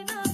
enough.